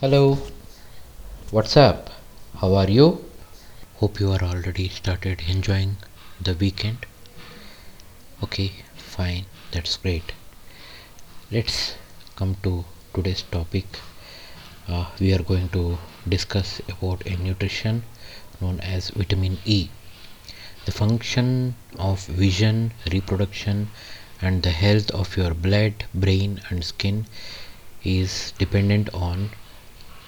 Hello, what's up? How are you? Hope you are already started enjoying the weekend. Okay, fine, that's great. Let's come to today's topic. Uh, we are going to discuss about a nutrition known as vitamin E. The function of vision, reproduction, and the health of your blood, brain, and skin is dependent on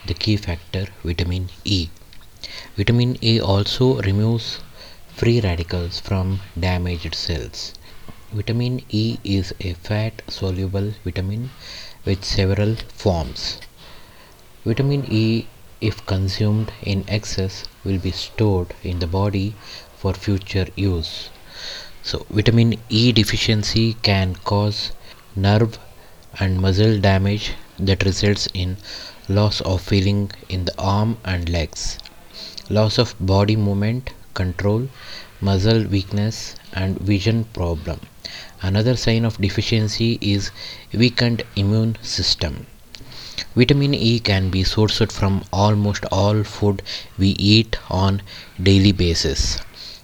the key factor vitamin E. Vitamin E also removes free radicals from damaged cells. Vitamin E is a fat soluble vitamin with several forms. Vitamin E, if consumed in excess, will be stored in the body for future use. So, vitamin E deficiency can cause nerve and muscle damage that results in loss of feeling in the arm and legs, loss of body movement control, muscle weakness, and vision problem. Another sign of deficiency is weakened immune system. Vitamin E can be sourced from almost all food we eat on daily basis.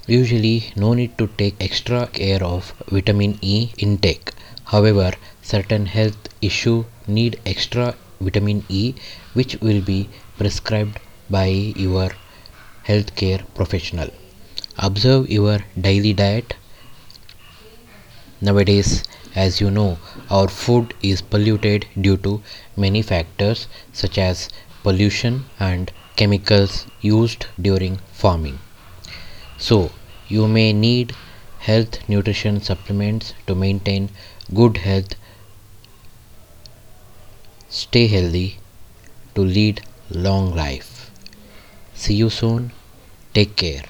Usually no need to take extra care of vitamin E intake. However, certain health issues need extra vitamin E which will be prescribed by your healthcare professional. Observe your daily diet. Nowadays, as you know, our food is polluted due to many factors such as pollution and chemicals used during farming. So, you may need health nutrition supplements to maintain good health, stay healthy, to lead long life. See you soon. Take care.